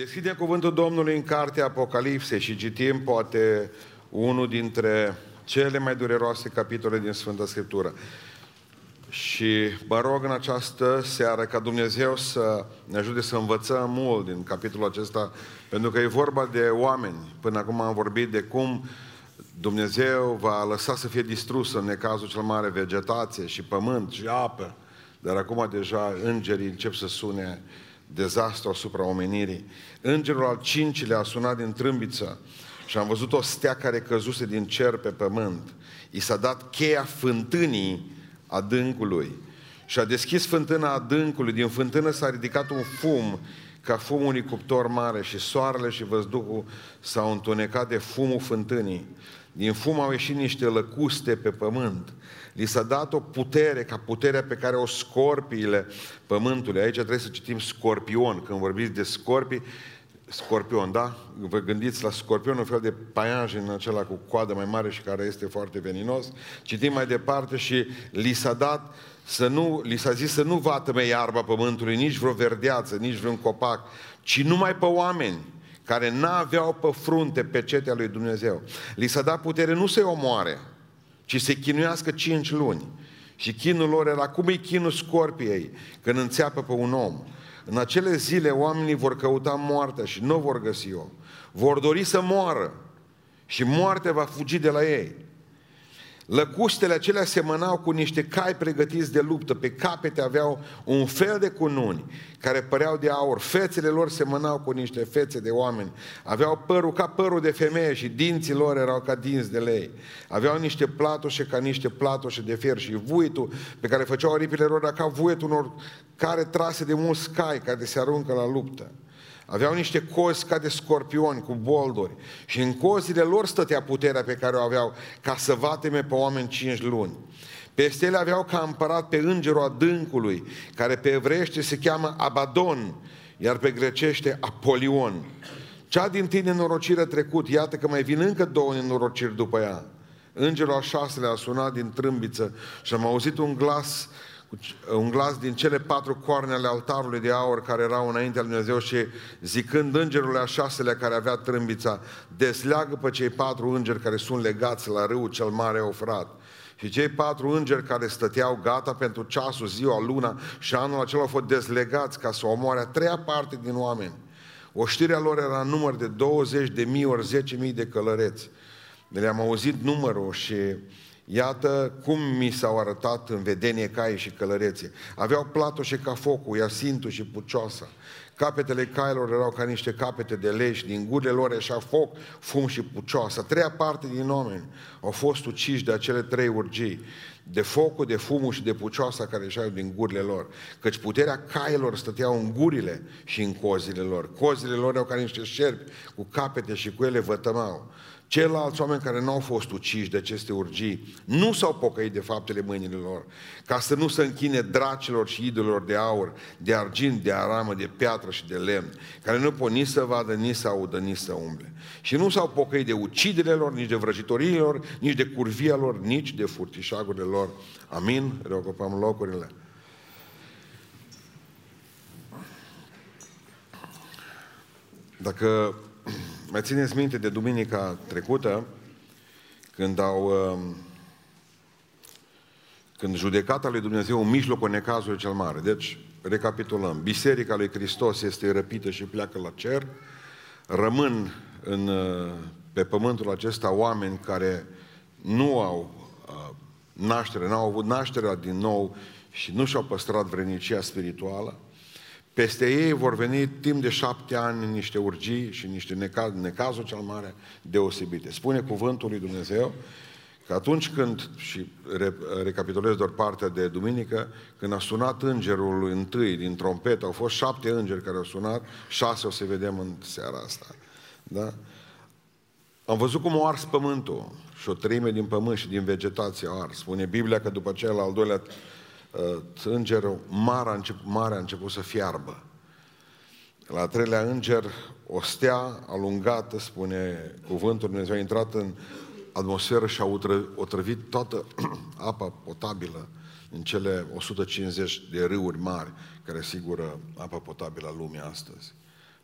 Deschidem cuvântul Domnului în cartea Apocalipse și citim poate unul dintre cele mai dureroase capitole din Sfânta Scriptură. Și mă rog în această seară ca Dumnezeu să ne ajute să învățăm mult din capitolul acesta, pentru că e vorba de oameni. Până acum am vorbit de cum Dumnezeu va lăsa să fie distrusă în necazul cel mare vegetație și pământ și apă. Dar acum deja îngerii încep să sune dezastru asupra omenirii. Îngerul al cincilea a sunat din trâmbiță și am văzut o stea care căzuse din cer pe pământ. I s-a dat cheia fântânii adâncului și a deschis fântâna adâncului. Din fântână s-a ridicat un fum ca fumul unui cuptor mare și soarele și văzduhul s-au întunecat de fumul fântânii. Din fum au ieșit niște lăcuste pe pământ. Li s-a dat o putere, ca puterea pe care o scorpiile pământului. Aici trebuie să citim scorpion. Când vorbiți de scorpii, scorpion, da? Vă gândiți la scorpion, un fel de paianj în acela cu coadă mai mare și care este foarte veninos. Citim mai departe și li s-a dat să nu, li s-a zis să nu vatăme iarba pământului, nici vreo verdeață, nici vreun copac, ci numai pe oameni care n-aveau pe frunte pe cetea lui Dumnezeu. Li s-a dat putere nu să-i omoare, ci să-i chinuiască cinci luni. Și chinul lor era cum e chinul scorpiei când înțeapă pe un om. În acele zile oamenii vor căuta moartea și nu vor găsi-o. Vor dori să moară și moartea va fugi de la ei. Lăcustele acelea semănau cu niște cai pregătiți de luptă. Pe capete aveau un fel de cununi care păreau de aur. Fețele lor semănau cu niște fețe de oameni. Aveau părul ca părul de femeie și dinții lor erau ca dinți de lei. Aveau niște platoșe ca niște platoșe de fier și vuitul pe care făceau aripile lor era ca vuietul unor care trase de mulți cai care se aruncă la luptă. Aveau niște cozi ca de scorpioni cu bolduri și în cozile lor stătea puterea pe care o aveau ca să vateme pe oameni cinci luni. Peste ele aveau ca împărat pe îngerul adâncului, care pe evreiește se cheamă Abadon, iar pe grecește Apolion. Cea din tine nenorocire trecut, iată că mai vin încă două nenorociri după ea. Îngerul al șaselea a sunat din trâmbiță și am auzit un glas un glas din cele patru coarne ale altarului de aur care erau înaintea lui Dumnezeu și zicând îngerul a șaselea care avea trâmbița, desleagă pe cei patru îngeri care sunt legați la râul cel mare ofrat. Și cei patru îngeri care stăteau gata pentru ceasul, ziua, luna și anul acela au fost dezlegați ca să omoare a treia parte din oameni. Oștirea lor era în număr de 20 de mii ori 10 mii de călăreți. Le-am auzit numărul și Iată cum mi s-au arătat în vedenie cai și călărețe. Aveau platoșe ca focul, iasintul și pucioasa. Capetele cailor erau ca niște capete de leș, din gurile lor așa foc, fum și pucioasa. Treia parte din oameni au fost uciși de acele trei urgii, de focul, de fumul și de pucioasa care ieșeau din gurile lor. Căci puterea cailor stăteau în gurile și în cozile lor. Cozile lor erau ca niște șerpi cu capete și cu ele vătămau. Ceilalți oameni care nu au fost uciși de aceste urgii nu s-au pocăit de faptele mâinile lor, ca să nu se închine dracilor și idolilor de aur, de argint, de aramă, de piatră și de lemn, care nu pot nici să vadă, nici să audă, nici să umble. Și nu s-au pocăit de uciderile lor, nici de vrăjitorii lor, nici de curvia lor, nici de furtișagurile lor. Amin? Reocupăm locurile. Dacă mai țineți minte de duminica trecută, când au um, când judecata lui Dumnezeu în mijlocul necazului cel mare. Deci, recapitulăm. Biserica lui Hristos este răpită și pleacă la cer. Rămân în, uh, pe pământul acesta oameni care nu au uh, naștere, nu au avut nașterea din nou și nu și-au păstrat vrenicia spirituală. Peste ei vor veni timp de șapte ani niște urgii și niște necaz, necazuri cel mare deosebite. Spune cuvântul lui Dumnezeu că atunci când, și re, recapitulez doar partea de duminică, când a sunat îngerul întâi din trompetă, au fost șapte îngeri care au sunat, șase o să vedem în seara asta. Da? Am văzut cum au ars pământul și o treime din pământ și din vegetație au ars. Spune Biblia că după cel al doilea uh, înger, marea a, început, marea a început să fiarbă. La treilea înger, o stea alungată, spune cuvântul Dumnezeu, a intrat în atmosferă și a otrăvit toată apa potabilă în cele 150 de râuri mari care asigură apa potabilă a lumii astăzi.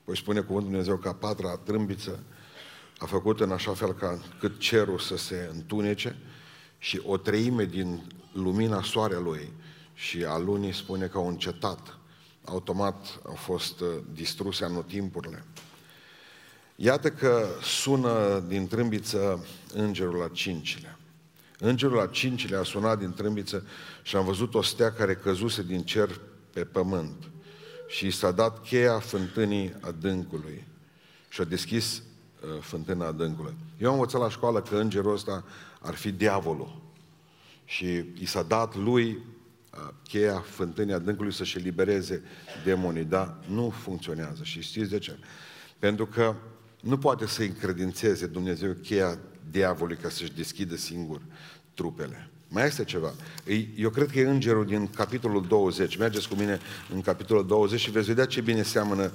Păi spune cuvântul Dumnezeu că a patra trâmbiță a făcut în așa fel ca cât cerul să se întunece și o treime din lumina soarelui și a lunii spune că au încetat. Automat au fost uh, distruse anotimpurile. Iată că sună din trâmbiță îngerul la cincile. Îngerul la cincile a sunat din trâmbiță și am văzut o stea care căzuse din cer pe pământ și i s-a dat cheia fântânii adâncului și a deschis uh, fântâna adâncului. Eu am învățat la școală că îngerul ăsta ar fi diavolul și i s-a dat lui uh, cheia fântânii adâncului să-și elibereze demonii, dar nu funcționează. Și știți de ce? Pentru că nu poate să încredințeze Dumnezeu cheia diavolului ca să-și deschidă singur trupele. Mai este ceva. Eu cred că e îngerul din capitolul 20. Mergeți cu mine în capitolul 20 și veți vedea ce bine seamănă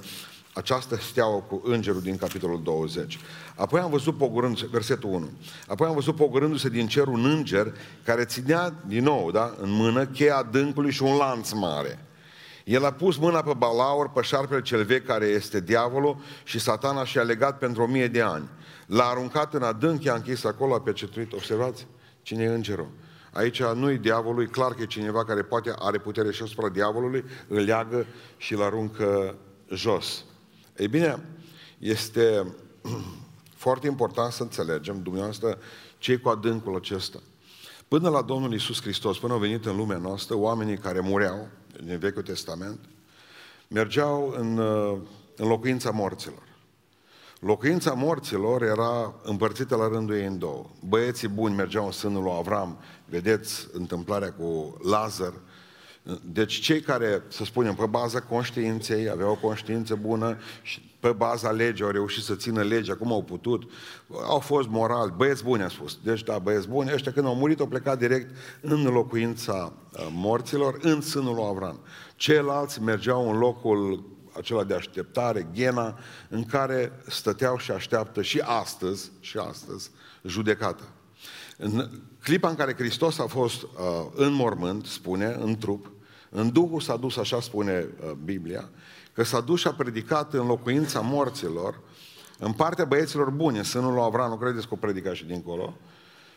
această steaua cu îngerul din capitolul 20. Apoi am văzut pogorându-se, versetul 1, apoi am văzut pogorându-se din cer un înger care ținea, din nou, da, în mână cheia adâncului și un lanț mare. El a pus mâna pe balaur, pe șarpele cel vechi care este diavolul și satana și-a legat pentru o mie de ani. L-a aruncat în adânc, i-a închis acolo, a pecetuit. Observați cine e îngerul. Aici nu-i diavolul, e clar că e cineva care poate are putere și asupra diavolului, îl leagă și îl aruncă jos. Ei bine, este foarte important să înțelegem, dumneavoastră, ce cu adâncul acesta. Până la Domnul Isus Hristos, până au venit în lumea noastră, oamenii care mureau din Vechiul Testament, mergeau în, în locuința morților. Locuința morților era împărțită la rândul ei în două. Băieții buni mergeau în sânul lui Avram, vedeți întâmplarea cu Lazar. Deci cei care, să spunem, pe baza conștiinței, aveau o conștiință bună și pe baza legii au reușit să țină legea cum au putut, au fost moral, băieți buni a spus. Deci da, băieți buni, ăștia când au murit au plecat direct în locuința uh, morților, în sânul lui Avram. Ceilalți mergeau în locul acela de așteptare, ghena, în care stăteau și așteaptă și astăzi, și astăzi, judecată. În clipa în care Hristos a fost uh, în mormânt, spune, în trup, în Duhul s-a dus, așa spune uh, Biblia, că s-a dus și a predicat în locuința morților, în partea băieților buni, în sânul lui Avram, nu credeți că o predica și dincolo,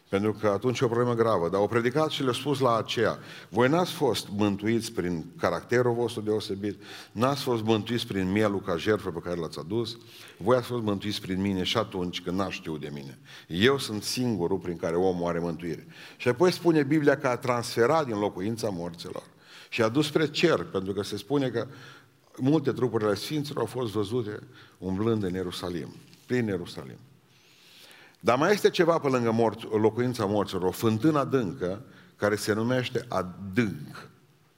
pentru că atunci e o problemă gravă. Dar au predicat și le-a spus la aceea, voi n-ați fost mântuiți prin caracterul vostru deosebit, n-ați fost mântuiți prin mielul ca jertfă pe care l-ați adus, voi ați fost mântuiți prin mine și atunci când n-ați știut de mine. Eu sunt singurul prin care omul are mântuire. Și apoi spune Biblia că a transferat din locuința morților și a dus spre cer, pentru că se spune că multe trupuri ale Sfinților au fost văzute umblând în Ierusalim, prin Ierusalim. Dar mai este ceva pe lângă morți, locuința morților, o fântână adâncă care se numește adânc.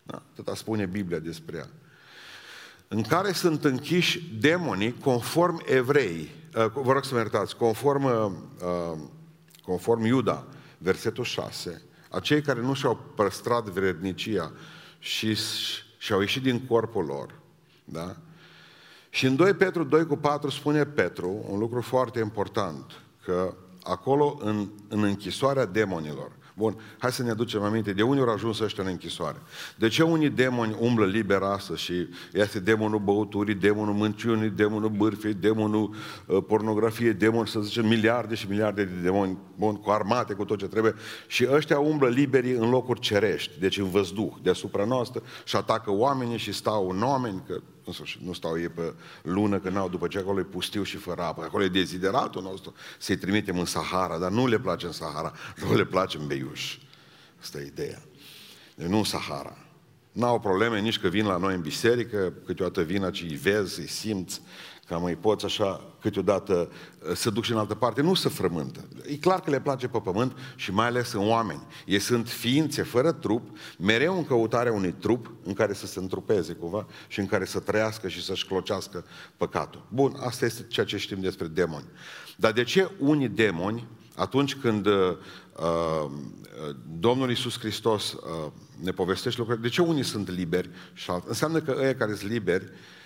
Da? Tăta spune Biblia despre ea. În care sunt închiși demonii conform evrei, uh, vă rog să mă iertați, conform, uh, conform Iuda, versetul 6, acei care nu și-au păstrat vrednicia și și-au ieșit din corpul lor, da? Și în 2 Petru 2 cu 4 spune Petru un lucru foarte important, că acolo, în, în închisoarea demonilor, Bun, hai să ne aducem aminte de unde au ajuns ăștia în închisoare. De ce unii demoni umblă liber astăzi și este demonul băuturii, demonul mânciunii, demonul bârfei, demonul uh, pornografiei, demon, să zicem, miliarde și miliarde de demoni, bun, cu armate, cu tot ce trebuie. Și ăștia umblă liberi în locuri cerești, deci în văzduh, deasupra noastră și atacă oamenii și stau în oameni, că în sfârșit, nu stau ei pe lună, că n-au, după ce acolo e pustiu și fără apă. Acolo e dezideratul nostru să-i trimitem în Sahara, dar nu le place în Sahara, nu le place în Beiuș. Asta e ideea. Deci nu în Sahara. N-au probleme nici că vin la noi în biserică, câteodată vin aici, îi vezi, îi simți, ca mai poți așa câteodată uh, să duc și în altă parte, nu să frământă. E clar că le place pe pământ și mai ales în oameni. Ei sunt ființe fără trup, mereu în căutarea unui trup în care să se întrupeze cumva și în care să trăiască și să-și clocească păcatul. Bun, asta este ceea ce știm despre demoni. Dar de ce unii demoni, atunci când uh, uh, Domnul Iisus Hristos uh, ne povestește lucruri, de ce unii sunt liberi și alt? Înseamnă că ăia care sunt liberi Uh,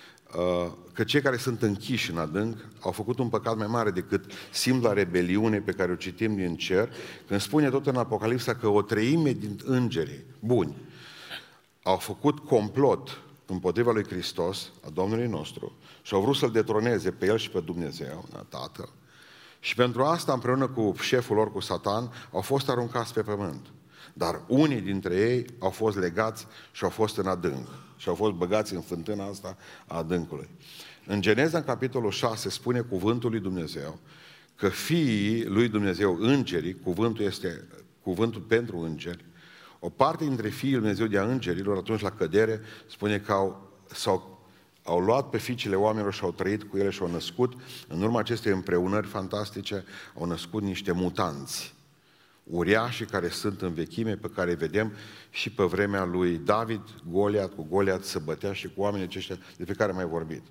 că cei care sunt închiși în adânc au făcut un păcat mai mare decât simpla rebeliune pe care o citim din cer, când spune tot în Apocalipsa că o treime din îngerii buni au făcut complot împotriva lui Hristos, a Domnului nostru, și au vrut să-L detroneze pe El și pe Dumnezeu, na, Tatăl. Și pentru asta, împreună cu șeful lor, cu Satan, au fost aruncați pe pământ. Dar unii dintre ei au fost legați și au fost în adânc. Și au fost băgați în fântâna asta a adâncului. În Geneza, în capitolul 6, spune cuvântul lui Dumnezeu că fiii lui Dumnezeu, îngerii, cuvântul este cuvântul pentru îngeri, o parte dintre fiii lui Dumnezeu de a îngerilor, atunci la cădere, spune că au, s-au, au luat pe fiicele oamenilor și au trăit cu ele și au născut, în urma acestei împreunări fantastice, au născut niște mutanți uriașii care sunt în vechime, pe care vedem și pe vremea lui David, Goliat, cu Goliat se bătea și cu oamenii aceștia de pe care am mai vorbit.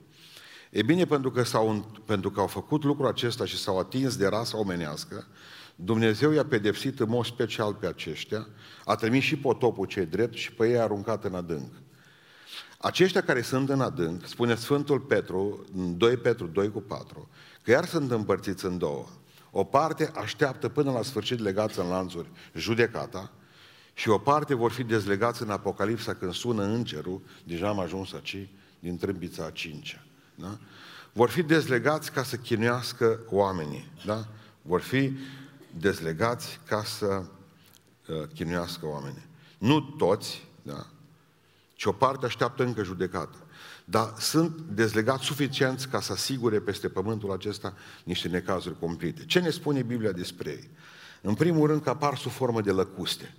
E bine, pentru că, s-au, pentru că au făcut lucrul acesta și s-au atins de rasa omenească, Dumnezeu i-a pedepsit în mod special pe aceștia, a trimis și potopul cei drept și pe ei a aruncat în adânc. Aceștia care sunt în adânc, spune Sfântul Petru, în 2 Petru 2 cu 4, că iar sunt împărțiți în două. O parte așteaptă până la sfârșit legați în lanțuri judecata și o parte vor fi dezlegați în Apocalipsa când sună îngerul, deja am ajuns aici, din trâmbița a cincea. Da? Vor fi dezlegați ca să chinuiască oamenii. Da? Vor fi dezlegați ca să uh, chinuiască oamenii. Nu toți, da? ci o parte așteaptă încă judecată. Dar sunt dezlegați suficienți ca să asigure peste pământul acesta niște necazuri complete. Ce ne spune Biblia despre ei? În primul rând că apar sub formă de lăcuste.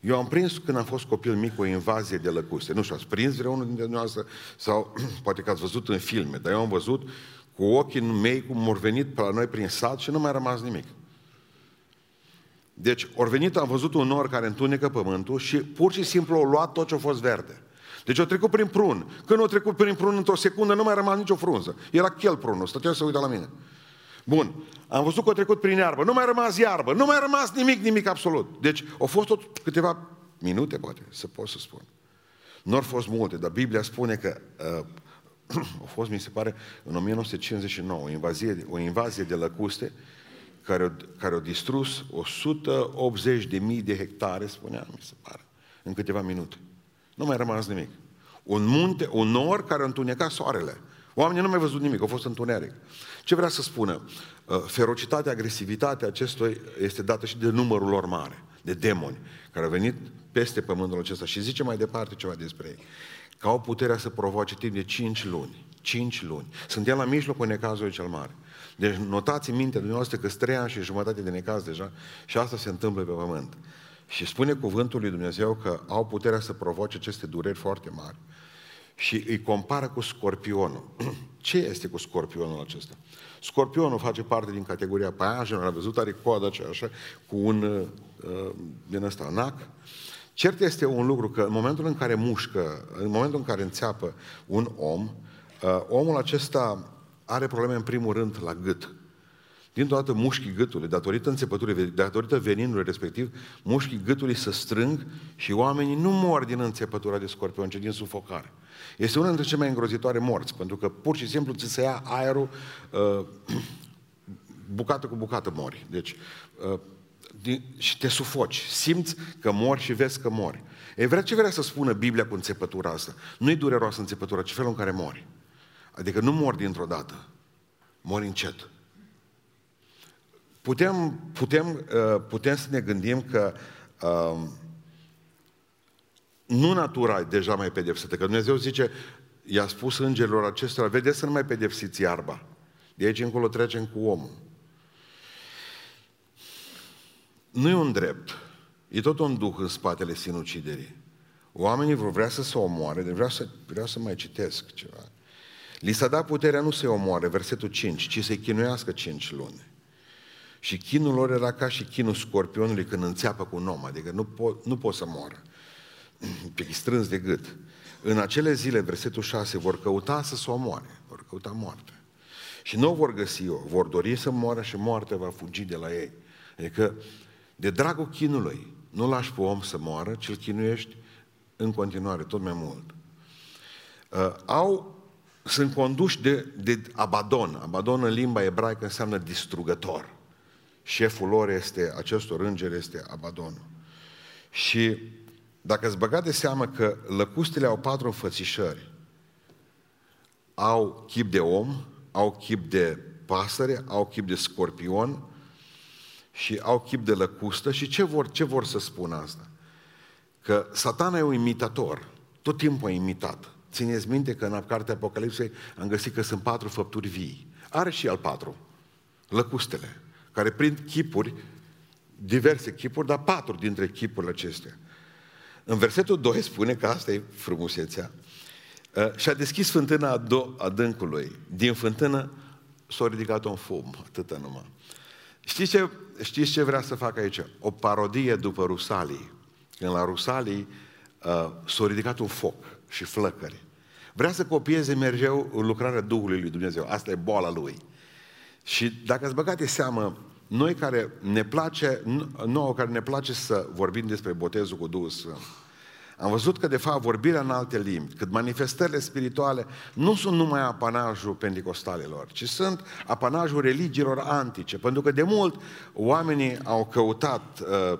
Eu am prins când am fost copil mic o invazie de lăcuste. Nu știu, ați prins vreunul dintre noastre sau poate că ați văzut în filme, dar eu am văzut cu ochii mei cum au venit pe la noi prin sat și nu mai a rămas nimic. Deci, ori venit, am văzut un nor care întunecă pământul și pur și simplu au luat tot ce a fost verde. Deci au trecut prin prun. Când au trecut prin prun într-o secundă, nu mai rămas nicio frunză. Era chel prunul, stătea să uita la mine. Bun. Am văzut că au trecut prin iarbă. Nu mai rămas iarbă. Nu mai rămas nimic, nimic absolut. Deci au fost tot câteva minute, poate, să pot să spun. Nu au fost multe, dar Biblia spune că uh, au fost, mi se pare, în 1959, o invazie, o invazie de lăcuste care, care au distrus 180 de mii de hectare, spunea, mi se pare, în câteva minute. Nu mai rămas nimic. Un munte, un nor care a întunecat soarele. Oamenii nu mai văzut nimic, au fost întuneric. Ce vrea să spună? Uh, ferocitatea, agresivitatea acestui este dată și de numărul lor mare, de demoni, care au venit peste pământul acesta și zice mai departe ceva despre ei. Că au puterea să provoace timp de 5 luni. 5 luni. Suntem la mijlocul necazului cel mare. Deci notați în mintea dumneavoastră că sunt 3 ani și jumătate de necaz deja și asta se întâmplă pe pământ. Și spune cuvântul lui Dumnezeu că au puterea să provoace aceste dureri foarte mari. Și îi compară cu scorpionul. Ce este cu scorpionul acesta? Scorpionul face parte din categoria paiajenilor, a văzut, are coada aceea așa, cu un uh, din ăsta nac. Cert este un lucru că în momentul în care mușcă, în momentul în care înțeapă un om, uh, omul acesta are probleme în primul rând la gât. Dintr-o dată mușchii gâtului, datorită înțepăturii, datorită veninului respectiv, mușchii gâtului se strâng și oamenii nu mor din înțepătura de scorpion, ci din sufocare. Este una dintre cele mai îngrozitoare morți, pentru că pur și simplu ți se ia aerul, uh, bucată cu bucată mori. Deci, uh, din, și te sufoci, simți că mori și vezi că mori. E vrea ce vrea să spună Biblia cu înțepătura asta? Nu-i dureroasă înțepătura, ci felul în care mori. Adică nu mori dintr-o dată, mori încet. Putem, putem, uh, putem să ne gândim că uh, nu natura e deja mai pedepsită, că Dumnezeu zice, i-a spus îngerilor acestora, vedeți să nu mai pedepsiți iarba. De aici încolo trecem cu omul. Nu e un drept. E tot un duh în spatele sinuciderii. Oamenii vor vrea să se omoare, de vreau să, vreau să mai citesc ceva. Li s-a dat puterea nu să-i omoare, versetul 5, ci să-i chinuiască 5 luni. Și chinul lor era ca și chinul scorpionului când înțeapă cu un om, adică nu, po- nu pot să moară. Pe strâns de gât. În acele zile, versetul 6, vor căuta să se omoare, vor căuta moarte. Și nu o vor găsi o, vor dori să moară și moartea va fugi de la ei. Adică, de dragul chinului, nu lași pe om să moară, ci îl chinuiești în continuare, tot mai mult. Uh, au, sunt conduși de, de Abadon. Abadon în limba ebraică înseamnă distrugător șeful lor este, acestor îngeri este Abadon. Și dacă îți băga de seamă că lăcustele au patru înfățișări, au chip de om, au chip de pasăre, au chip de scorpion și au chip de lăcustă și ce vor, ce vor să spună asta? Că satana e un imitator, tot timpul a imitat. Țineți minte că în cartea Apocalipsei am găsit că sunt patru făpturi vii. Are și al patru, lăcustele, care prind chipuri, diverse chipuri, dar patru dintre chipurile acestea. În versetul 2 spune că asta e frumusețea. Uh, și-a deschis fântâna adâncului. Din fântână s-a ridicat un fum, atâta numai. Știți ce, știți ce vrea să fac aici? O parodie după Rusalii. Când la Rusalii uh, s-a ridicat un foc și flăcări. Vrea să copieze mergeu lucrarea Duhului lui Dumnezeu. Asta e boala lui. Și dacă ați băgate seamă, noi care ne place, nouă care ne place să vorbim despre botezul cu Duhul Sfânt, am văzut că, de fapt, vorbirea în alte limbi, cât manifestările spirituale nu sunt numai apanajul pentecostalilor, ci sunt apanajul religiilor antice. Pentru că, de mult, oamenii au căutat uh, Uh,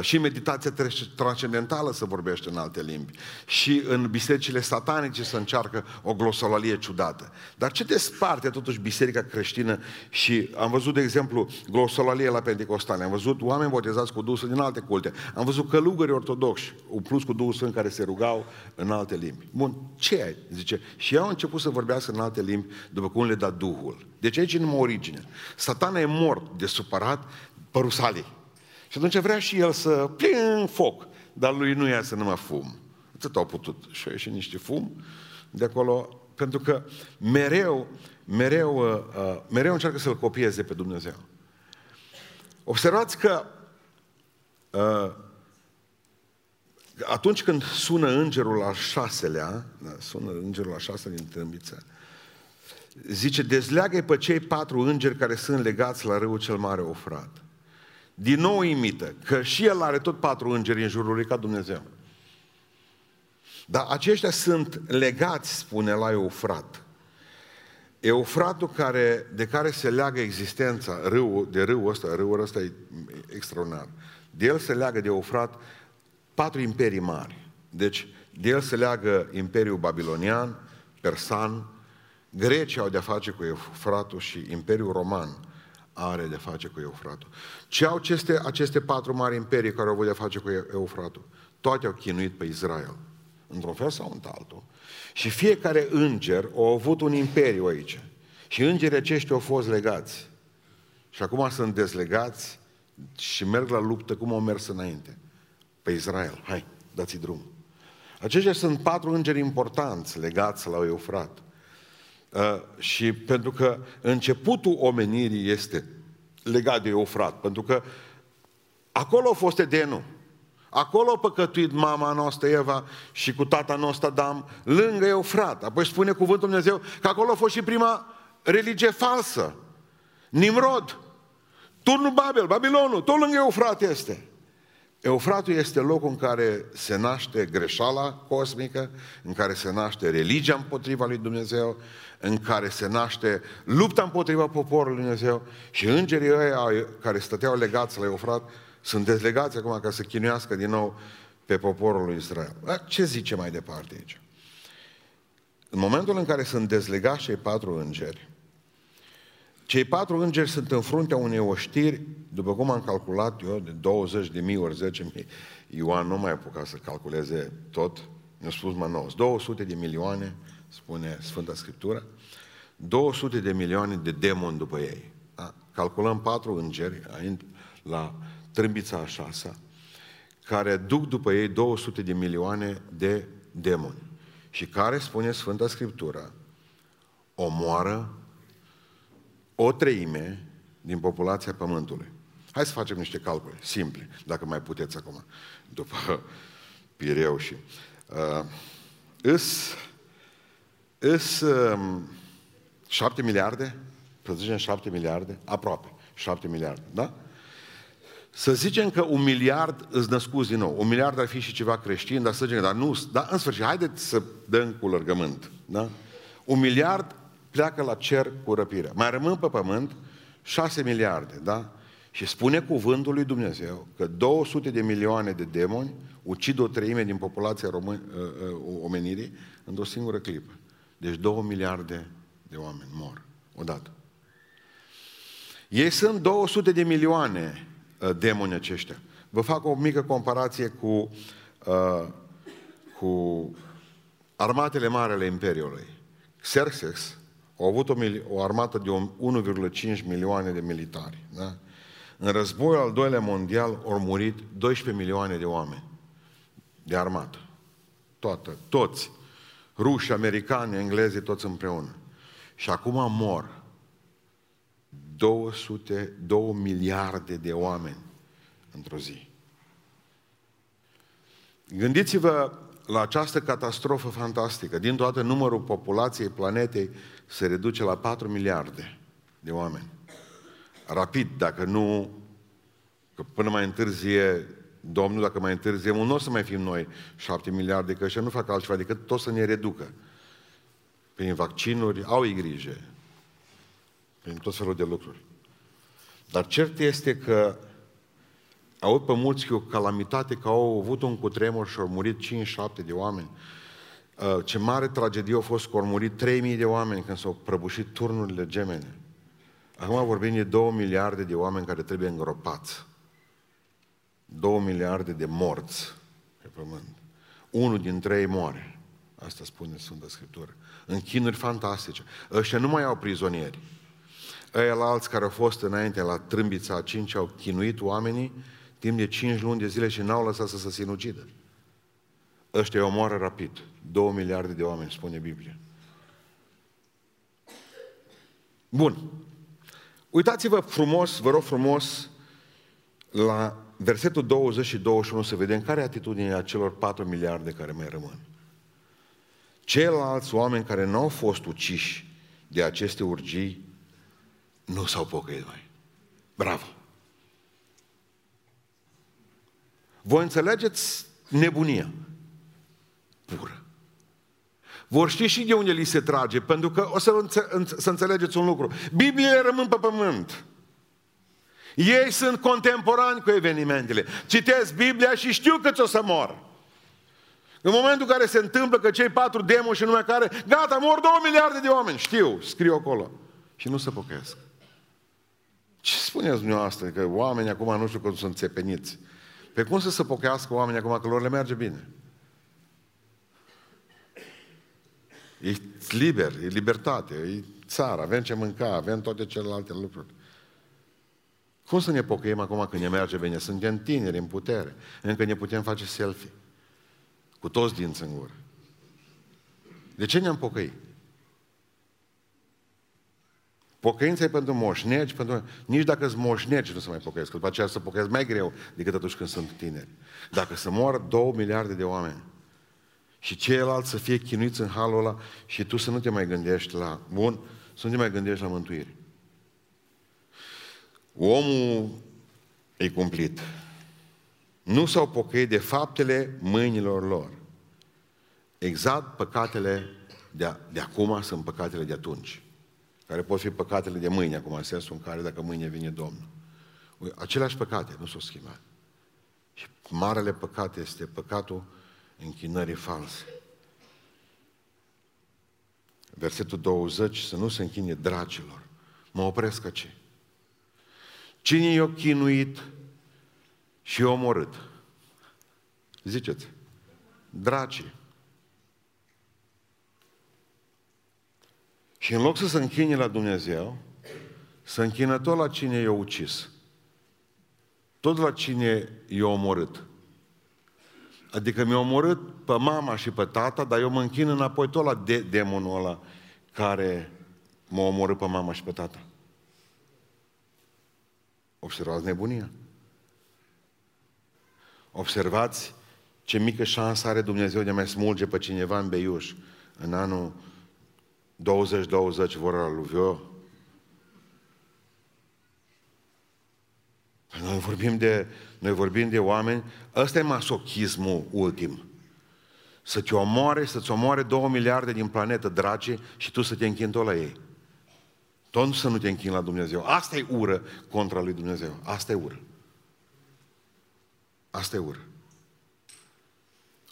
și în meditația transcendentală se vorbește în alte limbi. Și în bisericile satanice se încearcă o glosolalie ciudată. Dar ce desparte totuși biserica creștină și am văzut, de exemplu, glosolalie la Pentecostale, am văzut oameni botezați cu Duhul din alte culte, am văzut călugări ortodoxi, plus cu Duhul Sfânt care se rugau în alte limbi. Bun, ce e? Zice, și ei au început să vorbească în alte limbi după cum le da Duhul. Deci aici e numai origine. Satana e mort de supărat părusalii. Și atunci vrea și el să plin foc, dar lui nu iasă numai fum. Atât au putut. Și a ieșit niște fum de acolo, pentru că mereu, mereu, uh, uh, mereu încearcă să-L copieze pe Dumnezeu. Observați că uh, atunci când sună îngerul al șaselea, da, sună îngerul al șaselea din trâmbiță, zice, dezleagă pe cei patru îngeri care sunt legați la râul cel mare ofrat. Din nou imită, că și el are tot patru îngeri în jurul lui ca Dumnezeu. Dar aceștia sunt legați, spune la Eufrat. Eufratul care, de care se leagă existența, râul, de râul ăsta, râul ăsta e extraordinar. De el se leagă de Eufrat patru imperii mari. Deci, de el se leagă Imperiul Babilonian, Persan, Grecii au de-a face cu Eufratul și Imperiul Roman are de face cu Eufratul. Ce au aceste, aceste patru mari imperii care au avut de face cu Eufratul? Toate au chinuit pe Israel, într-un fel sau într-altul. Și fiecare înger a avut un imperiu aici. Și îngerii aceștia au fost legați. Și acum sunt dezlegați și merg la luptă cum au mers înainte. Pe Israel. Hai, dați-i drum. Aceștia sunt patru îngeri importanți legați la Eufrat. Uh, și pentru că începutul omenirii este legat de Eufrat, pentru că acolo a fost Edenul. Acolo a păcătuit mama noastră Eva și cu tata nostru Adam, lângă Eufrat. Apoi spune cuvântul Dumnezeu că acolo a fost și prima religie falsă. Nimrod. Turnul Babel, Babilonul, tot lângă Eufrat este. Eufratul este locul în care se naște greșeala cosmică, în care se naște religia împotriva lui Dumnezeu, în care se naște lupta împotriva poporului lui Dumnezeu și îngerii ăia care stăteau legați la Eufrat sunt dezlegați acum ca să chinuiască din nou pe poporul lui Israel. Ce zice mai departe aici? În momentul în care sunt dezlegați cei patru îngeri, cei patru îngeri sunt în fruntea unei oștiri, după cum am calculat eu, de 20 de mii ori 10 mii. Ioan nu mai apuca să calculeze tot, mi-a spus mă nou, 200 de milioane, spune Sfânta Scriptură, 200 de milioane de demoni după ei. Da? Calculăm patru îngeri la trâmbița a șasea, care duc după ei 200 de milioane de demoni și care, spune Sfânta Scriptură, omoară o treime din populația Pământului. Hai să facem niște calcule simple, dacă mai puteți acum, după Pireu și... Uh, îs, îs um, șapte miliarde, să zicem șapte miliarde, aproape șapte miliarde, da? Să zicem că un miliard îți născuți din nou. Un miliard ar fi și ceva creștin, dar să zicem, dar nu, dar în sfârșit, haideți să dăm cu lărgământ, da? Un miliard pleacă la cer cu răpirea. Mai rămân pe pământ 6 miliarde, da? Și spune cuvântul lui Dumnezeu că 200 de milioane de demoni ucid o treime din populația român, uh, uh, omenirii într-o singură clipă. Deci două miliarde de oameni mor odată. Ei sunt 200 de milioane uh, demoni aceștia. Vă fac o mică comparație cu, uh, cu armatele mari ale Imperiului. Xerxes a avut o, o armată de 1,5 milioane de militari. Da? În războiul al doilea mondial au murit 12 milioane de oameni de armată. Toată, toți. Ruși, americani, englezi, toți împreună. Și acum mor 200, 2 miliarde de oameni într-o zi. Gândiți-vă la această catastrofă fantastică. Din toată numărul populației planetei se reduce la 4 miliarde de oameni. Rapid, dacă nu, că până mai întârzie Domnul, dacă mai întârzie, nu o să mai fim noi 7 miliarde, că ăștia nu fac altceva decât tot să ne reducă. Prin vaccinuri, au ei grijă. Prin tot felul de lucruri. Dar cert este că aud pe mulți că o calamitate, că au avut un cutremur și au murit 5-7 de oameni. Uh, ce mare tragedie a fost că au murit 3.000 de oameni când s-au prăbușit turnurile gemene. Acum vorbim de 2 miliarde de oameni care trebuie îngropați. 2 miliarde de morți pe pământ. Unul din trei moare. Asta spune Sfânta Scriptură. În chinuri fantastice. Ăștia nu mai au prizonieri. Ăia la alți care au fost înainte la trâmbița a cinci au chinuit oamenii timp de cinci luni de zile și n-au lăsat să se sinucidă. Ăștia omoară rapid. Două miliarde de oameni, spune Biblia. Bun. Uitați-vă frumos, vă rog frumos, la versetul 20 și 21 să vedem care e atitudinea celor 4 miliarde care mai rămân. Ceilalți oameni care nu au fost uciși de aceste urgii nu s-au pocăit mai. Bravo! Voi înțelegeți nebunia pură. Vor ști și de unde li se trage, pentru că o să, înțe- să înțelegeți un lucru. Biblia rămân pe pământ. Ei sunt contemporani cu evenimentele. Citesc Biblia și știu că ți o să mor. În momentul în care se întâmplă că cei patru demoni și numai care, gata, mor două miliarde de oameni, știu, scriu acolo. Și nu se pocăiesc. Ce spuneți dumneavoastră? Că oamenii acum nu știu cum sunt țepeniți. Pe cum să se pocăiască oamenii acum că lor le merge bine? E liber, e libertate, e țară, avem ce mânca, avem toate celelalte lucruri. Cum să ne pocăim acum când ne merge bine? Suntem tineri, în putere. Încă ne putem face selfie. Cu toți dinți în gură. De ce ne-am pocăit? Pocăința e pentru moșnegi, pentru... nici dacă sunt moșnegi nu se mai pocăiesc, după aceea să pocăiesc mai greu decât atunci când sunt tineri. Dacă să moară două miliarde de oameni și ceilalți să fie chinuiți în halul ăla și tu să nu te mai gândești la, bun, să nu te mai gândești la mântuire. Omul e cumplit. Nu s-au pocăit de faptele mâinilor lor. Exact păcatele de, de acum sunt păcatele de atunci care pot fi păcatele de mâine, acum în sensul în care dacă mâine vine Domnul. Aceleași păcate nu s-au schimbat. Și marele păcat este păcatul închinării false. Versetul 20, să nu se închine dracilor. Mă opresc aici. Cine i-a chinuit și i-a omorât? Ziceți. Dracii. Și în loc să se închine la Dumnezeu, să închină tot la cine i-a ucis. Tot la cine i-a omorât. Adică mi-a omorât pe mama și pe tata, dar eu mă închin înapoi tot la de- demonul ăla care m-a omorât pe mama și pe tata. Observați nebunia. Observați ce mică șansă are Dumnezeu de a mai smulge pe cineva în beiuș în anul 20-20 vor aluvio. Noi vorbim de, noi vorbim de oameni, ăsta e masochismul ultim. Să te omoare, să-ți omoare două miliarde din planetă, dragi, și tu să te închinți tot la ei. Tot să nu te închini la Dumnezeu. Asta e ură contra lui Dumnezeu. Asta e ură. Asta e ură.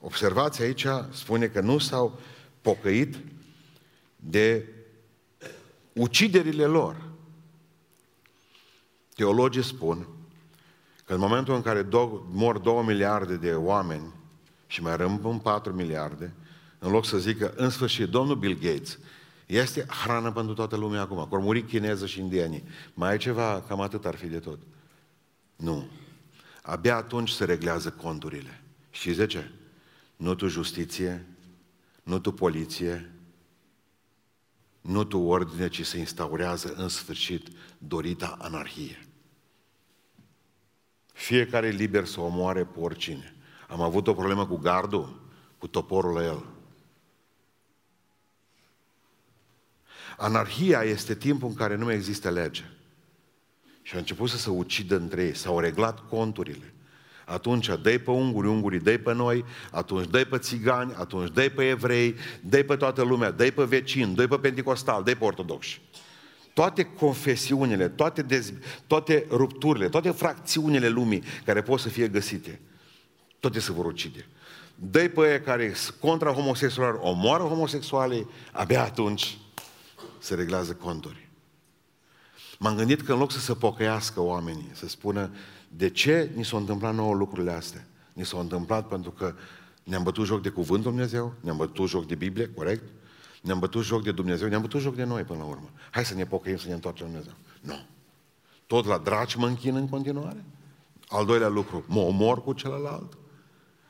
Observați aici, spune că nu s-au pocăit de uciderile lor. Teologii spun că în momentul în care do- mor 2 miliarde de oameni și mai rămân 4 miliarde, în loc să zică, în sfârșit, domnul Bill Gates, este hrană pentru toată lumea acum, că muri chineză și indienii. Mai e ceva, cam atât ar fi de tot. Nu. Abia atunci se reglează conturile. Și de ce? Nu tu justiție, nu tu poliție, nu tu ordine, ci se instaurează în sfârșit dorita anarhie. Fiecare e liber să omoare pe oricine. Am avut o problemă cu gardul, cu toporul la el. Anarhia este timpul în care nu mai există lege. Și a început să se ucidă între ei, s-au reglat conturile. Atunci dă pe unguri, ungurii dă pe noi, atunci dă pe țigani, atunci dă pe evrei, dă pe toată lumea, dă pe vecini, dă pe pentecostal, dă pe ortodoxi. Toate confesiunile, toate, dez, toate rupturile, toate fracțiunile lumii care pot să fie găsite, toate se vor ucide. dă pe aia care sunt contra homosexualilor, omoară homosexualii, abia atunci se reglează conturi. M-am gândit că în loc să se pocăiască oamenii, să spună de ce ni s-au întâmplat nouă lucrurile astea? Ni s-au întâmplat pentru că ne-am bătut joc de cuvântul Dumnezeu, ne-am bătut joc de Biblie, corect? Ne-am bătut joc de Dumnezeu, ne-am bătut joc de noi până la urmă. Hai să ne pocăim, să ne întoarcem la Dumnezeu. Nu. Tot la dragi mă închin în continuare. Al doilea lucru, mă omor cu celălalt.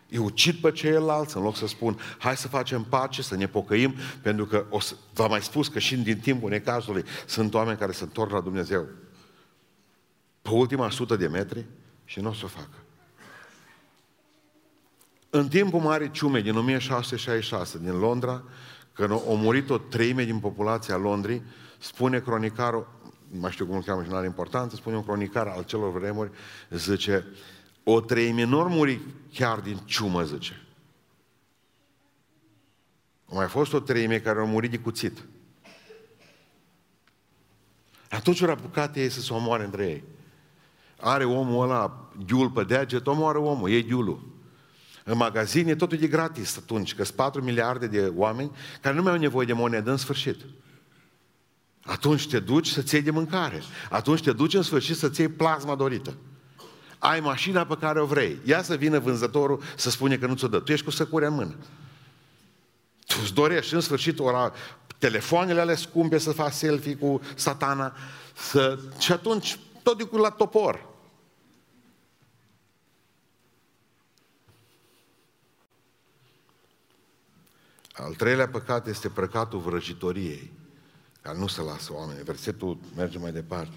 Eu ucid pe ceilalți în loc să spun hai să facem pace, să ne pocăim, pentru că o să, v-am mai spus că și din timpul necazului sunt oameni care se întorc la Dumnezeu. Pe ultima sută de metri și nu o să o facă. În timpul Marii Ciume din 1666 din Londra, când o murit o treime din populația Londrei, spune cronicarul, nu mai știu cum îl cheamă și nu are importanță, spune un cronicar al celor vremuri, zice, o treime nu muri chiar din ciumă, zice. A mai fost o treime care au murit de cuțit. Atunci au apucat ei să se omoare între ei. Are omul ăla ghiul pe deget, omoară omul, e ghiulul. În magazine totul e gratis atunci, că sunt 4 miliarde de oameni care nu mai au nevoie de monedă în sfârșit. Atunci te duci să-ți iei de mâncare. Atunci te duci în sfârșit să-ți iei plasma dorită. Ai mașina pe care o vrei. Ia să vină vânzătorul să spune că nu ți-o dă. Tu ești cu săcurea în mână. Tu îți dorești în sfârșit ora, telefoanele ale scumpe să faci selfie cu satana să... și atunci tot de cu la topor. Al treilea păcat este păcatul vrăjitoriei, care nu se lasă oameni. Versetul merge mai departe.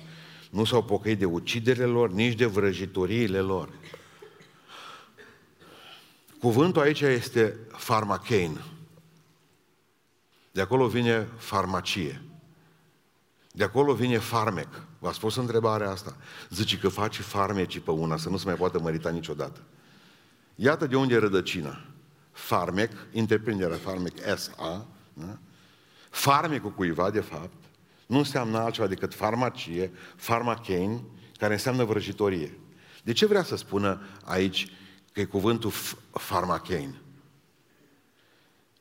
Nu s-au pocăit de uciderile lor, nici de vrăjitoriile lor. Cuvântul aici este farmachein. De acolo vine farmacie. De acolo vine farmec. V-ați spus întrebarea asta? Zice că faci farmeci pe una, să nu se mai poată mărita niciodată. Iată de unde e rădăcina. Farmec, întreprinderea Farmec SA, da? farmecul cuiva, de fapt, nu înseamnă altceva decât farmacie, farmachein, care înseamnă vrăjitorie. De ce vrea să spună aici că e cuvântul farmachein?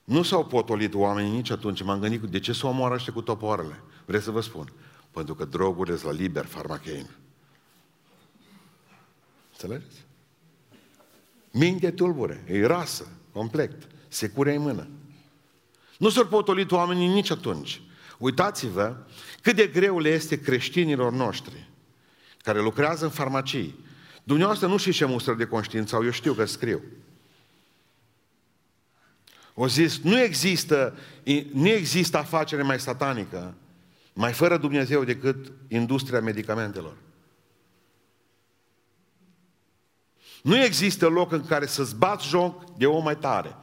Nu s-au potolit oamenii nici atunci. M-am gândit, de ce să omoară ăștia cu topoarele? Vreau să vă spun. Pentru că drogurile sunt la liber farmachein. Înțelegeți? Minte tulbure, e rasă, complet, securea în mână. Nu s-au potolit oamenii nici atunci. Uitați-vă cât de greu le este creștinilor noștri care lucrează în farmacii. Dumneavoastră nu știți ce mustră de conștiință au, eu știu că scriu. O zis, nu există, nu există afacere mai satanică, mai fără Dumnezeu decât industria medicamentelor. Nu există loc în care să-ți bați joc de om mai tare.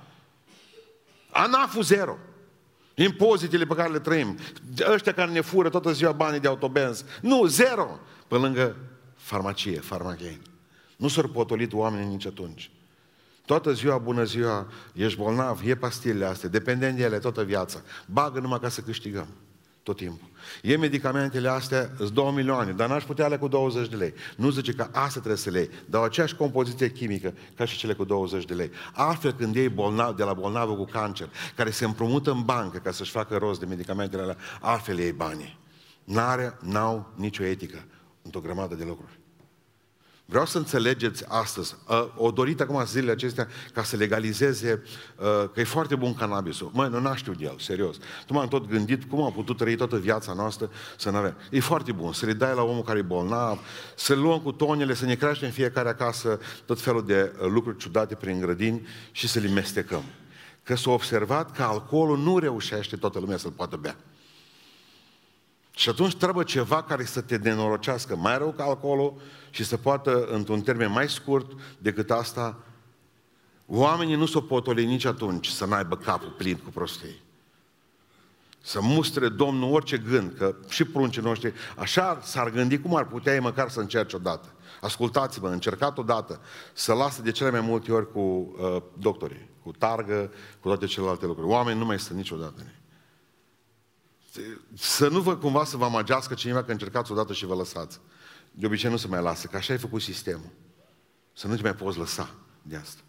Anaful zero. Impozitele pe care le trăim. Ăștia care ne fură toată ziua banii de autobenz. Nu, zero. Pe lângă farmacie, farmachei. Nu s-au potolit oamenii nici atunci. Toată ziua, bună ziua, ești bolnav, e pastilele astea, dependent de ele toată viața. Bagă numai ca să câștigăm. Tot timpul. E medicamentele astea, sunt 2 milioane, dar n-aș putea alea cu 20 de lei. Nu zice că asta trebuie să le iei, dar aceeași compoziție chimică ca și cele cu 20 de lei. Altfel când iei bolnav, de la bolnavul cu cancer, care se împrumută în bancă ca să-și facă rost de medicamentele alea, altfel iei banii. N-are, n-au nicio etică într-o grămadă de lucruri. Vreau să înțelegeți astăzi, uh, o dorit acum zilele acestea ca să legalizeze uh, că e foarte bun cannabisul. Măi, nu știu de el, serios. Tu m-am tot gândit cum am putut trăi toată viața noastră să nu avem. E foarte bun să le dai la omul care e bolnav, să luăm cu tonele, să ne creștem în fiecare acasă tot felul de uh, lucruri ciudate prin grădini și să le mestecăm. Că s-a observat că alcoolul nu reușește toată lumea să-l poată bea. Și atunci trebuie ceva care să te denorocească mai rău ca alcoolul și să poată, într-un termen mai scurt decât asta, oamenii nu s-o potoli nici atunci să n-aibă capul plin cu prostii. Să mustre Domnul orice gând, că și pruncii noștri așa s-ar gândi cum ar putea ei măcar să încerce odată. Ascultați-mă, încercat odată să lasă de cele mai multe ori cu uh, doctorii, cu targă, cu toate celelalte lucruri. Oamenii nu mai sunt niciodată. Să nu vă cumva să vă amagească cineva că încercați odată și vă lăsați. De obicei nu se mai lasă, că așa ai făcut sistemul. Să nu te mai poți lăsa de asta.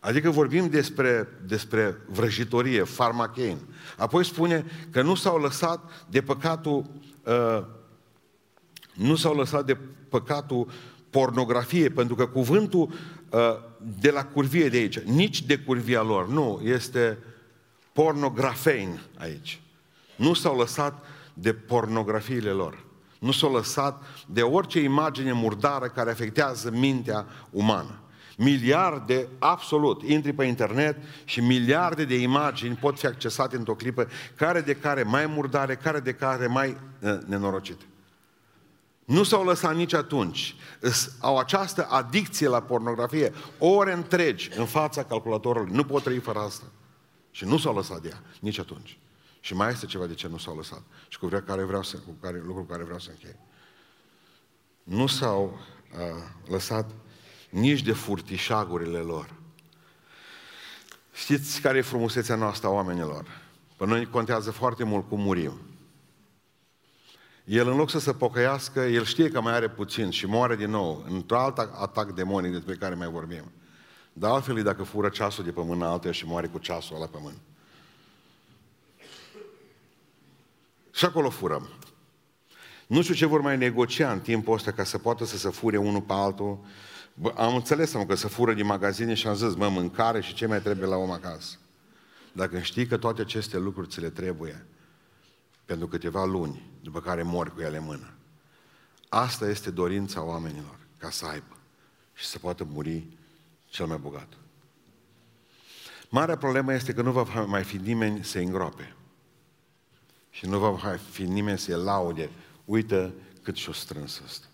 Adică vorbim despre, despre vrăjitorie, farmachein. Apoi spune că nu s-au lăsat de păcatul uh, nu s-au lăsat de păcatul pornografie, pentru că cuvântul uh, de la curvie de aici, nici de curvia lor, nu, este pornografein aici. Nu s-au lăsat de pornografiile lor. Nu s-au lăsat de orice imagine murdară care afectează mintea umană. Miliarde, absolut, intri pe internet și miliarde de imagini pot fi accesate într-o clipă, care de care mai murdare, care de care mai uh, nenorocite. Nu s-au lăsat nici atunci. Au această adicție la pornografie, ore întregi în fața calculatorului. Nu pot trăi fără asta. Și nu s-au lăsat de ea, nici atunci. Și mai este ceva de ce nu s-au lăsat. Și cu care vreau să, cu care, lucru cu care vreau să închei. Nu s-au uh, lăsat nici de furtișagurile lor. Știți care e frumusețea noastră a oamenilor? Pe noi contează foarte mult cum murim. El în loc să se pocăiască, el știe că mai are puțin și moare din nou într-un alt atac demonic despre care mai vorbim. Dar altfel e dacă fură ceasul de pe mâna altuia și moare cu ceasul ăla pe mână. Și acolo furăm. Nu știu ce vor mai negocia în timpul ăsta ca să poată să se fure unul pe altul. Bă, am înțeles am că să fură din magazine și am zis, mă, mâncare și ce mai trebuie la om acasă. Dacă știi că toate aceste lucruri ți le trebuie pentru câteva luni, după care mori cu ele în mână. Asta este dorința oamenilor, ca să aibă și să poată muri cel mai bogat. Marea problemă este că nu va mai fi nimeni să îngroape. Și nu va mai fi nimeni să laude. Uită cât și-o strâns ăsta.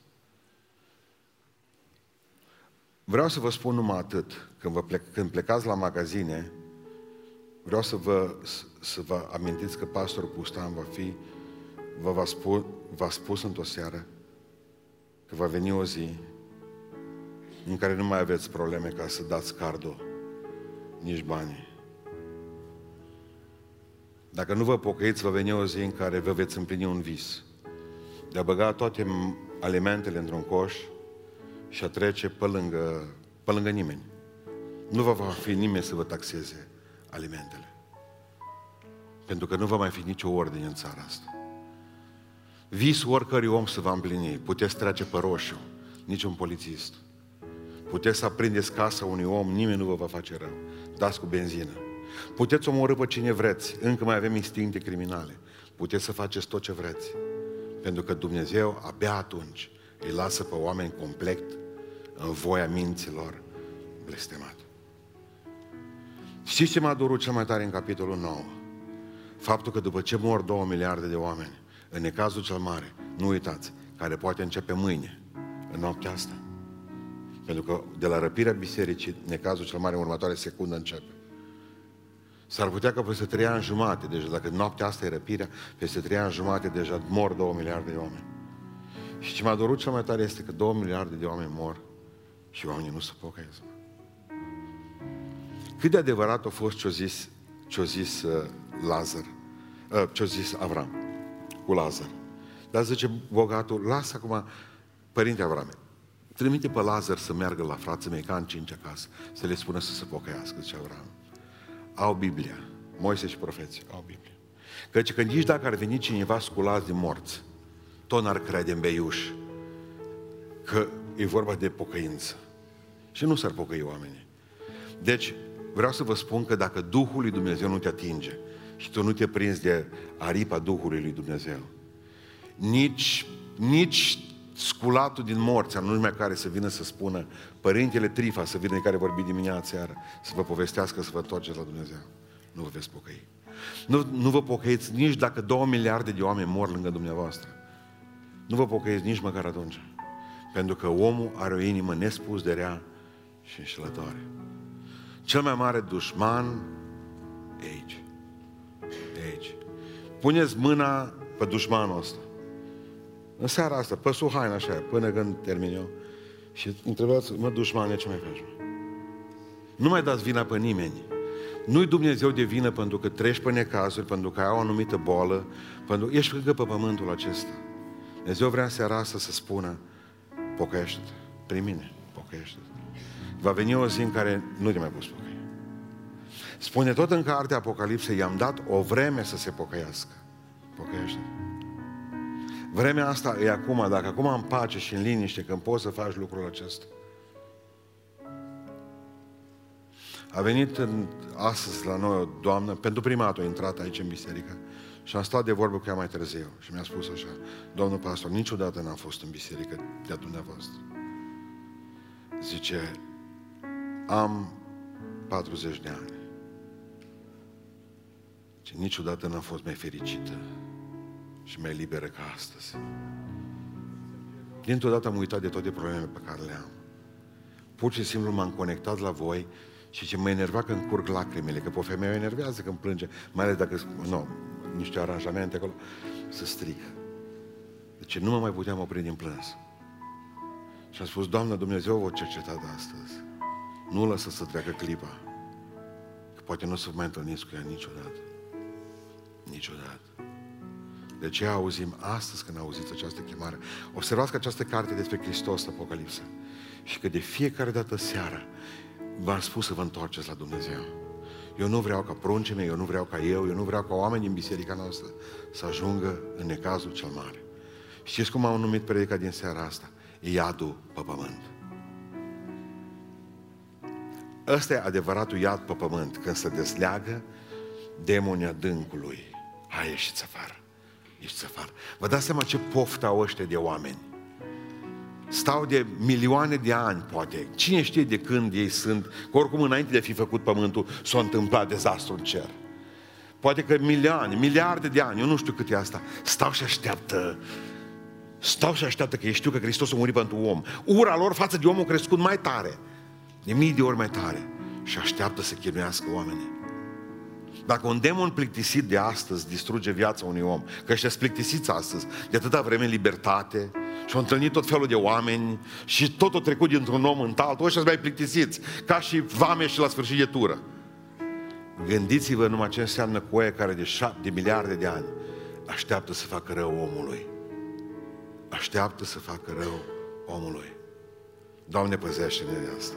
Vreau să vă spun numai atât. Când, vă plec, când plecați la magazine, vreau să vă, să vă amintiți că pastorul Pustan va fi, vă va, spus, v-a spus într-o seară că va veni o zi în care nu mai aveți probleme ca să dați cardul, nici banii. Dacă nu vă pocăiți, va veni o zi în care vă veți împlini un vis. De a băga toate alimentele într-un coș și a trece pe lângă, pe lângă nimeni. Nu va fi nimeni să vă taxeze alimentele. Pentru că nu va mai fi nicio ordine în țara asta. Visul oricărui om să va împlini. Puteți trece pe roșu, niciun polițist. Puteți să aprindeți casa unui om, nimeni nu vă va face rău. Dați cu benzină. Puteți omorâ pe cine vreți, încă mai avem instincte criminale. Puteți să faceți tot ce vreți. Pentru că Dumnezeu abia atunci îi lasă pe oameni complet în voia minților blestemat. Știți ce m-a durut cel mai tare în capitolul 9? Faptul că după ce mor două miliarde de oameni, în necazul cel mare, nu uitați, care poate începe mâine, în noaptea asta, pentru că de la răpirea bisericii, necazul cel mare, în următoare secundă începe. S-ar putea că peste trei ani jumate, deci dacă noaptea asta e răpirea, peste trei ani jumate deja mor două miliarde de oameni. Și ce m-a dorut cel mai tare este că două miliarde de oameni mor și oamenii nu se pocăiesc. Cât de adevărat a fost ce-a zis, ce zis uh, Lazar. Uh, ce-a zis Avram cu Lazar. Dar zice bogatul, lasă acum, părinte Avrame, trimite pe Lazar să meargă la frații mei ca în cinci acasă, să le spună să se pocăiască, zice Avram. Au Biblia. Moise și profeții au Biblie. Căci când nici dacă ar veni cineva sculați din morți, tot n-ar crede în beiuș că e vorba de pocăință. Și nu s-ar pocăi oamenii. Deci, vreau să vă spun că dacă Duhul lui Dumnezeu nu te atinge și tu nu te prinzi de aripa Duhului lui Dumnezeu, nici, nici sculatul din morți, anume care să vină să spună, Părintele Trifa să vină care vorbi dimineața seara, să vă povestească, să vă întoarceți la Dumnezeu. Nu vă veți pocăi. Nu, nu vă pocăiți nici dacă două miliarde de oameni mor lângă dumneavoastră. Nu vă pocăiți nici măcar atunci. Pentru că omul are o inimă nespus de rea și înșelătoare. Cel mai mare dușman e aici. E aici. Puneți mâna pe dușmanul ăsta. În seara asta, păsu haina așa, până când termin eu. Și întrebați, mă, dușmane, ce mai faci? Nu mai dați vina pe nimeni. Nu-i Dumnezeu de vină pentru că treci pe necazuri, pentru că ai o anumită boală, pentru că ești încă pe pământul acesta. Dumnezeu vrea în seara asta să spună, pocăiește-te, prin mine, pocăiește-te. Va veni o zi în care nu te mai poți pocăi. Spune tot în cartea Apocalipsei, i-am dat o vreme să se pocăiască. Pocăiește-te. Vremea asta e acum, dacă acum am pace și în liniște, când poți să faci lucrul acesta. A venit în, astăzi la noi o doamnă, pentru prima dată a intrat aici în biserică și am stat de vorbă cu ea mai târziu și mi-a spus așa, domnul pastor, niciodată n-am fost în biserică de dumneavoastră. Zice, am 40 de ani. Și niciodată n-am fost mai fericită și mai liberă ca astăzi. Dintr-o dată am uitat de toate problemele pe care le am. Pur și simplu m-am conectat la voi și ce mă enerva când curg lacrimile, că pe o femeie o enervează când plânge, mai ales dacă, nu, niște aranjamente acolo, să strig. Deci nu mă mai puteam opri din plâns. Și am spus, Doamne, Dumnezeu vă cercetat astăzi. Nu lăsă să treacă clipa. Că poate nu o să vă mai întâlniți cu ea niciodată. Niciodată. De ce auzim astăzi când auziți această chemare? Observați că această carte despre Hristos, Apocalipsa, și că de fiecare dată seara v-am spus să vă întoarceți la Dumnezeu. Eu nu vreau ca pruncii mei, eu nu vreau ca eu, eu nu vreau ca oamenii din biserica noastră să ajungă în necazul cel mare. Știți cum am numit predica din seara asta? Iadul pe pământ. Ăsta e adevăratul iad pe pământ, când se desleagă demonii adâncului. Hai, ieșiți afară. Ieșiți afară. Vă dați seama ce poftă au ăștia de oameni stau de milioane de ani, poate. Cine știe de când ei sunt, că oricum înainte de a fi făcut pământul, s-a întâmplat dezastru în cer. Poate că milioane, miliarde de ani, eu nu știu cât e asta, stau și așteaptă Stau și așteaptă că ei știu că Hristos a murit pentru om. Ura lor față de om a crescut mai tare, de mii de ori mai tare. Și așteaptă să chinuiască oamenii. Dacă un demon plictisit de astăzi distruge viața unui om, că ăștia sunt plictisiți astăzi, de atâta vreme în libertate, și au întâlnit tot felul de oameni și tot a trecut dintr-un om în altul, ăștia mai plictisiți, ca și vame și la sfârșit de tură. Gândiți-vă numai ce înseamnă cu oia care de șapte miliarde de ani așteaptă să facă rău omului. Așteaptă să facă rău omului. Doamne, păzește-ne de asta.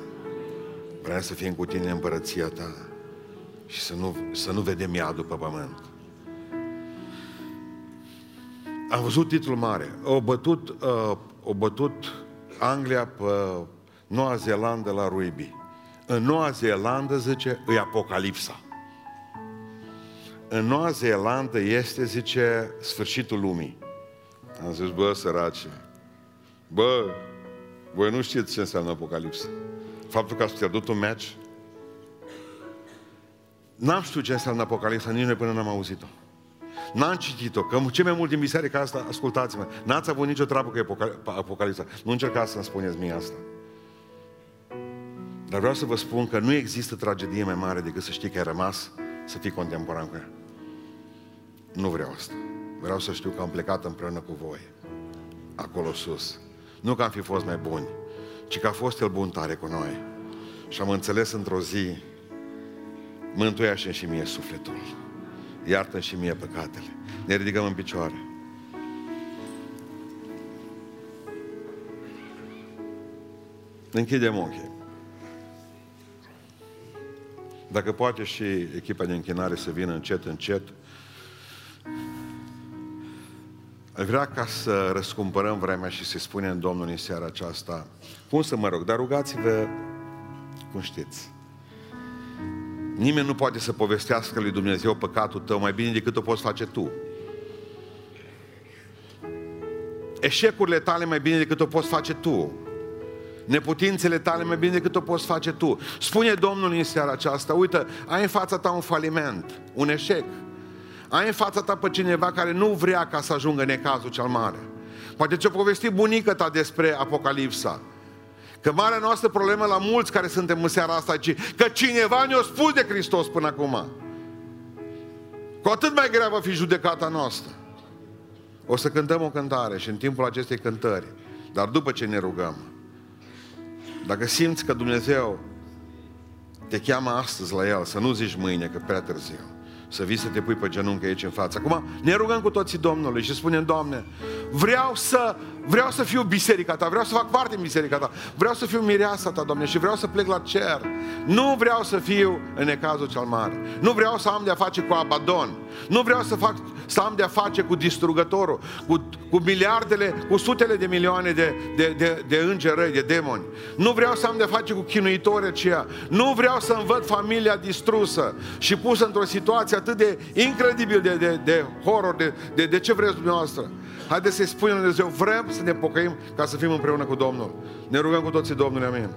Vreau să fim cu tine în împărăția ta și să nu, să nu vedem iadul pe pământ. Am văzut titlul mare. O bătut, uh, o bătut Anglia pe Noua Zeelandă la rugby. În Noua Zeelandă, zice, e Apocalipsa. În Noua Zeelandă este, zice, sfârșitul lumii. Am zis, bă, săraci, bă, voi nu știți ce înseamnă Apocalipsa. Faptul că ați pierdut un match. N-am știut ce înseamnă Apocalipsa, nici noi până n-am auzit-o. N-am citit-o, că ce mai mult din biserica asta, ascultați-mă, n-ați avut nicio treabă cu Apocalipsa. Nu încercați să-mi spuneți mie asta. Dar vreau să vă spun că nu există tragedie mai mare decât să știi că ai rămas să fii contemporan cu ea. Nu vreau asta. Vreau să știu că am plecat împreună cu voi. Acolo sus. Nu că am fi fost mai buni, ci că a fost El bun tare cu noi. Și am înțeles într-o zi, mântuia și mie sufletul. iartă și mie păcatele. Ne ridicăm în picioare. Închidem ochii. Dacă poate și echipa de închinare să vină încet, încet, Aș vrea ca să răscumpărăm vremea și să spunem Domnului în seara aceasta, cum să mă rog, dar rugați-vă cum știți. Nimeni nu poate să povestească lui Dumnezeu păcatul tău mai bine decât o poți face tu. Eșecurile tale mai bine decât o poți face tu. Neputințele tale mai bine decât o poți face tu. Spune Domnul în seara aceasta, uite, ai în fața ta un faliment, un eșec. Ai în fața ta pe cineva care nu vrea ca să ajungă în necazul cel mare. Poate ți-o povesti bunica ta despre Apocalipsa. Că marea noastră problemă la mulți care suntem în seara asta e că cineva ne-a spus de Hristos până acum. Cu atât mai grea va fi judecata noastră. O să cântăm o cântare și în timpul acestei cântări, dar după ce ne rugăm, dacă simți că Dumnezeu te cheamă astăzi la El, să nu zici mâine că prea târziu, să vii să te pui pe genunchi aici în față. Acum ne rugăm cu toții Domnului și spunem, Doamne, vreau să, vreau să fiu biserica Ta, vreau să fac parte din biserica Ta, vreau să fiu mireasa Ta, Doamne, și vreau să plec la cer. Nu vreau să fiu în necazul cel mare. Nu vreau să am de-a face cu abadon. Nu vreau să, fac, să am de-a face cu distrugătorul, cu, cu miliardele, cu sutele de milioane de, de, de, de îngeri de demoni. Nu vreau să am de-a face cu chinuitorii aceia. Nu vreau să-mi văd familia distrusă și pusă într-o situație atât de incredibil de, de, de horror, de, de, de ce vreți dumneavoastră. Haideți să-i spunem Dumnezeu, vrem să ne pocăim ca să fim împreună cu Domnul. Ne rugăm cu toții Domnului, amin.